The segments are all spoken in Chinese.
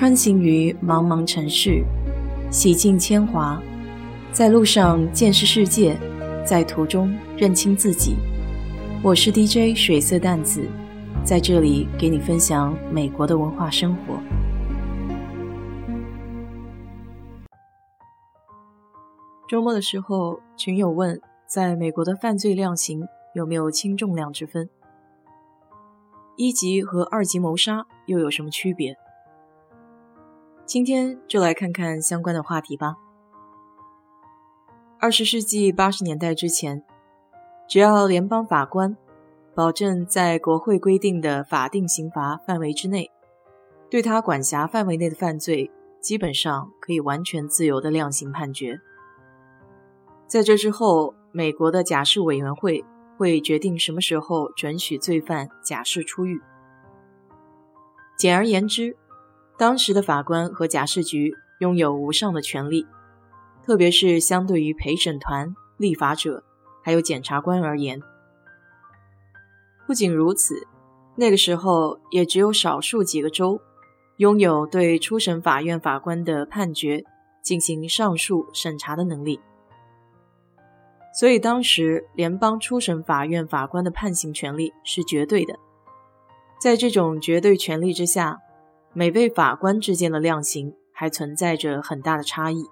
穿行于茫茫城市，洗尽铅华，在路上见识世界，在途中认清自己。我是 DJ 水色淡子，在这里给你分享美国的文化生活。周末的时候，群友问，在美国的犯罪量刑有没有轻重量之分？一级和二级谋杀又有什么区别？今天就来看看相关的话题吧。二十世纪八十年代之前，只要联邦法官保证在国会规定的法定刑罚范围之内，对他管辖范围内的犯罪，基本上可以完全自由的量刑判决。在这之后，美国的假释委员会会决定什么时候准许罪犯假释出狱。简而言之。当时的法官和假释局拥有无上的权力，特别是相对于陪审团、立法者还有检察官而言。不仅如此，那个时候也只有少数几个州拥有对初审法院法官的判决进行上诉审查的能力，所以当时联邦初审法院法官的判刑权力是绝对的。在这种绝对权力之下。每位法官之间的量刑还存在着很大的差异。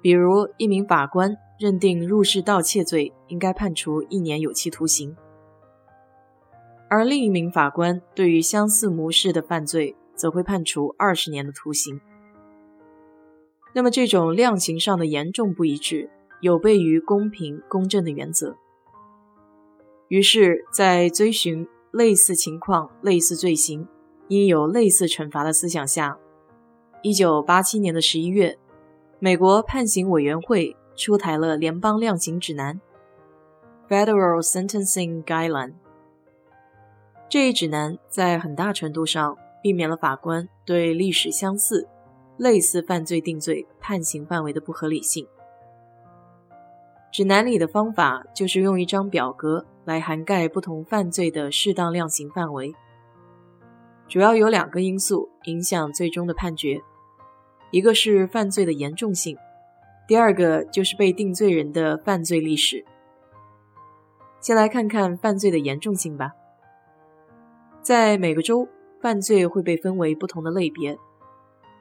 比如，一名法官认定入室盗窃罪应该判处一年有期徒刑，而另一名法官对于相似模式的犯罪则会判处二十年的徒刑。那么，这种量刑上的严重不一致，有悖于公平公正的原则。于是，在追寻类似情况、类似罪行。应有类似惩罚的思想下，一九八七年的十一月，美国判刑委员会出台了联邦量刑指南 （Federal Sentencing Guideline）。这一指南在很大程度上避免了法官对历史相似、类似犯罪定罪判刑范围的不合理性。指南里的方法就是用一张表格来涵盖不同犯罪的适当量刑范围。主要有两个因素影响最终的判决，一个是犯罪的严重性，第二个就是被定罪人的犯罪历史。先来看看犯罪的严重性吧。在每个州，犯罪会被分为不同的类别，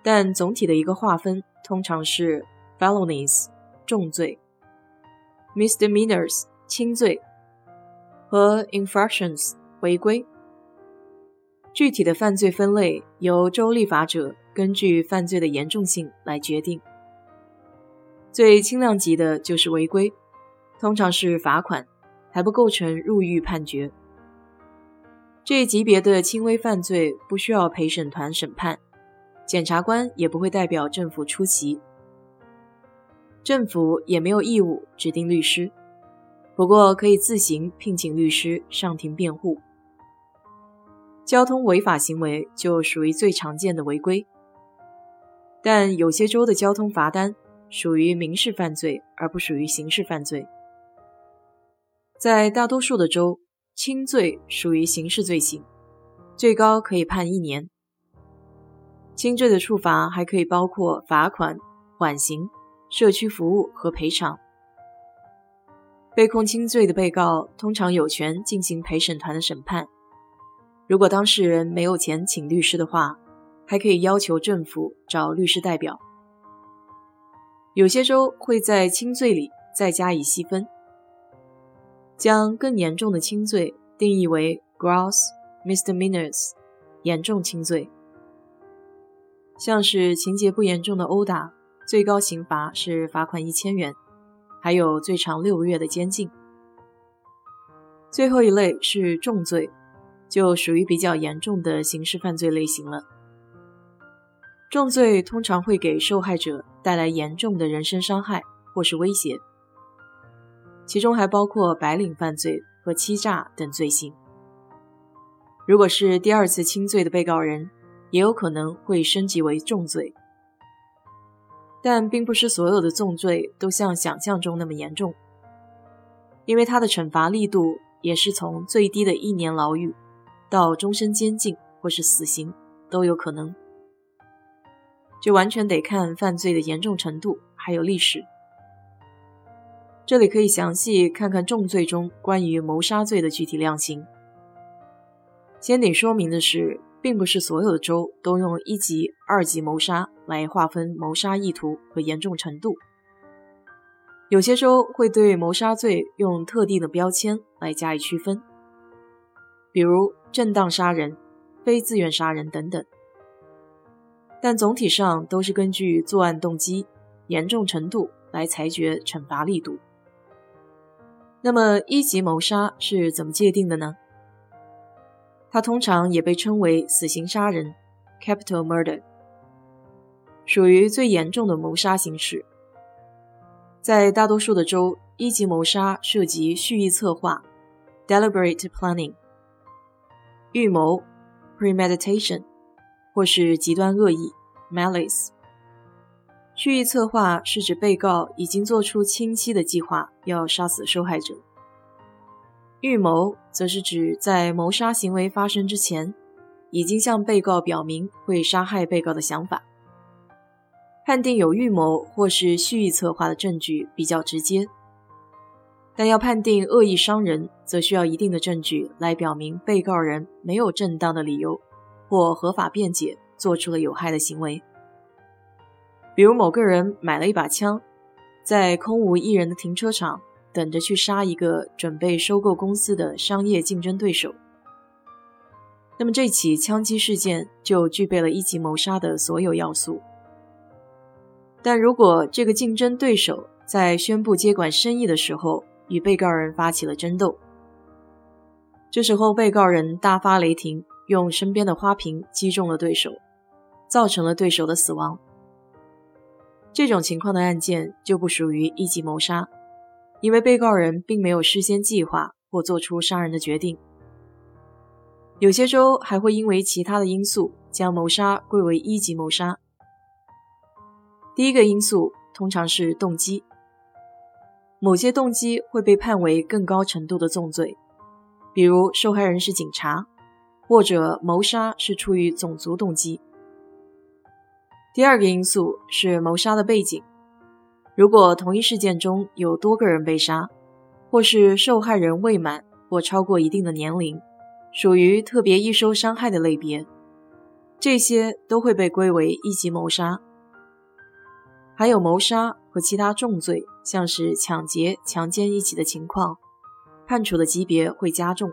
但总体的一个划分通常是 felonies 重罪，misdemeanors 轻罪和 infractions 违规。具体的犯罪分类由州立法者根据犯罪的严重性来决定。最轻量级的就是违规，通常是罚款，还不构成入狱判决。这一级别的轻微犯罪不需要陪审团审判，检察官也不会代表政府出席，政府也没有义务指定律师，不过可以自行聘请律师上庭辩护。交通违法行为就属于最常见的违规，但有些州的交通罚单属于民事犯罪，而不属于刑事犯罪。在大多数的州，轻罪属于刑事罪行，最高可以判一年。轻罪的处罚还可以包括罚款、缓刑、社区服务和赔偿。被控轻罪的被告通常有权进行陪审团的审判。如果当事人没有钱请律师的话，还可以要求政府找律师代表。有些州会在轻罪里再加以细分，将更严重的轻罪定义为 gross misdemeanors，严重轻罪。像是情节不严重的殴打，最高刑罚是罚款一千元，还有最长六个月的监禁。最后一类是重罪。就属于比较严重的刑事犯罪类型了。重罪通常会给受害者带来严重的人身伤害或是威胁，其中还包括白领犯罪和欺诈等罪行。如果是第二次轻罪的被告人，也有可能会升级为重罪。但并不是所有的重罪都像想象中那么严重，因为它的惩罚力度也是从最低的一年牢狱。到终身监禁或是死刑都有可能。就完全得看犯罪的严重程度还有历史。这里可以详细看看重罪中关于谋杀罪的具体量刑。先得说明的是，并不是所有的州都用一级、二级谋杀来划分谋杀意图和严重程度。有些州会对谋杀罪用特定的标签来加以区分，比如正当杀人、非自愿杀人等等。但总体上都是根据作案动机、严重程度来裁决惩罚力度。那么一级谋杀是怎么界定的呢？它通常也被称为死刑杀人 （capital murder），属于最严重的谋杀形式。在大多数的州，一级谋杀涉及蓄意策划 （deliberate planning）、预谋 （premeditation） 或是极端恶意 （malice）。蓄意策划是指被告已经做出清晰的计划要杀死受害者。预谋则是指在谋杀行为发生之前，已经向被告表明会杀害被告的想法。判定有预谋或是蓄意策划的证据比较直接，但要判定恶意伤人，则需要一定的证据来表明被告人没有正当的理由或合法辩解做出了有害的行为。比如某个人买了一把枪，在空无一人的停车场。等着去杀一个准备收购公司的商业竞争对手，那么这起枪击事件就具备了一级谋杀的所有要素。但如果这个竞争对手在宣布接管生意的时候与被告人发起了争斗，这时候被告人大发雷霆，用身边的花瓶击中了对手，造成了对手的死亡，这种情况的案件就不属于一级谋杀。因为被告人并没有事先计划或做出杀人的决定，有些州还会因为其他的因素将谋杀归为一级谋杀。第一个因素通常是动机，某些动机会被判为更高程度的重罪，比如受害人是警察，或者谋杀是出于种族动机。第二个因素是谋杀的背景。如果同一事件中有多个人被杀，或是受害人未满或超过一定的年龄，属于特别易受伤害的类别，这些都会被归为一级谋杀。还有谋杀和其他重罪，像是抢劫、强奸一起的情况，判处的级别会加重。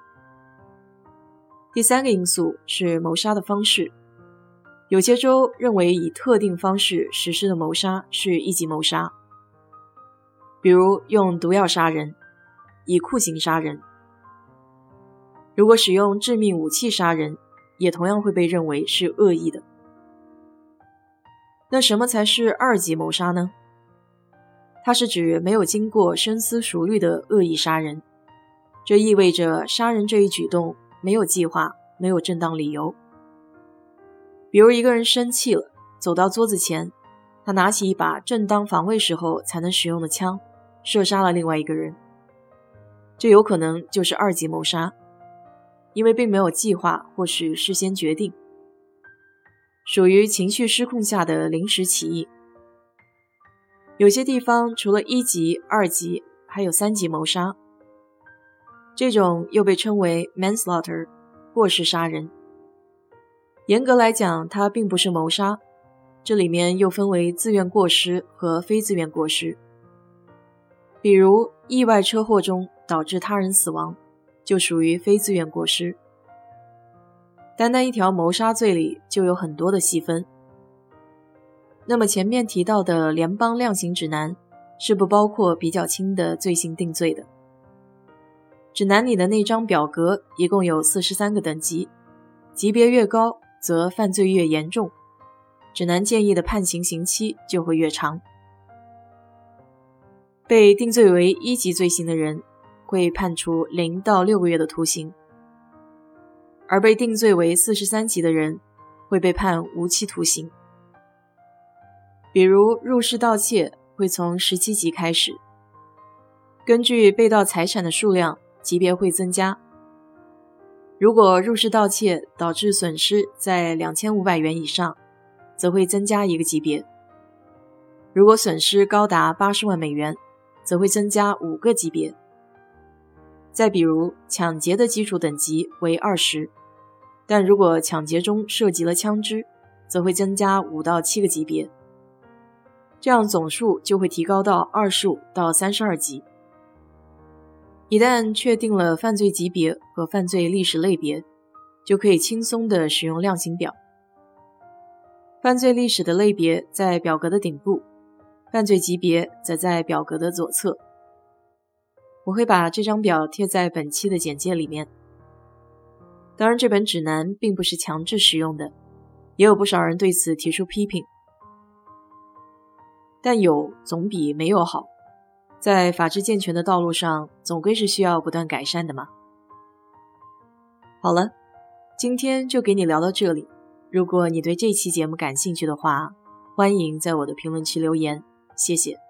第三个因素是谋杀的方式，有些州认为以特定方式实施的谋杀是一级谋杀。比如用毒药杀人，以酷刑杀人。如果使用致命武器杀人，也同样会被认为是恶意的。那什么才是二级谋杀呢？它是指没有经过深思熟虑的恶意杀人，这意味着杀人这一举动没有计划，没有正当理由。比如一个人生气了，走到桌子前，他拿起一把正当防卫时候才能使用的枪。射杀了另外一个人，这有可能就是二级谋杀，因为并没有计划或是事先决定，属于情绪失控下的临时起意。有些地方除了一级、二级，还有三级谋杀，这种又被称为 manslaughter，过失杀人。严格来讲，它并不是谋杀，这里面又分为自愿过失和非自愿过失。比如意外车祸中导致他人死亡，就属于非自愿过失。单单一条谋杀罪里就有很多的细分。那么前面提到的联邦量刑指南是不包括比较轻的罪行定罪的。指南里的那张表格一共有四十三个等级，级别越高，则犯罪越严重，指南建议的判刑刑期就会越长。被定罪为一级罪行的人，会判处零到六个月的徒刑；而被定罪为四十三级的人，会被判无期徒刑。比如入室盗窃，会从十七级开始，根据被盗财产的数量，级别会增加。如果入室盗窃导致损失在两千五百元以上，则会增加一个级别；如果损失高达八十万美元，则会增加五个级别。再比如，抢劫的基础等级为二十，但如果抢劫中涉及了枪支，则会增加五到七个级别。这样总数就会提高到二十五到三十二级。一旦确定了犯罪级别和犯罪历史类别，就可以轻松地使用量刑表。犯罪历史的类别在表格的顶部，犯罪级别则在表格的左侧。我会把这张表贴在本期的简介里面。当然，这本指南并不是强制使用的，也有不少人对此提出批评。但有总比没有好，在法治健全的道路上，总归是需要不断改善的嘛。好了，今天就给你聊到这里。如果你对这期节目感兴趣的话，欢迎在我的评论区留言，谢谢。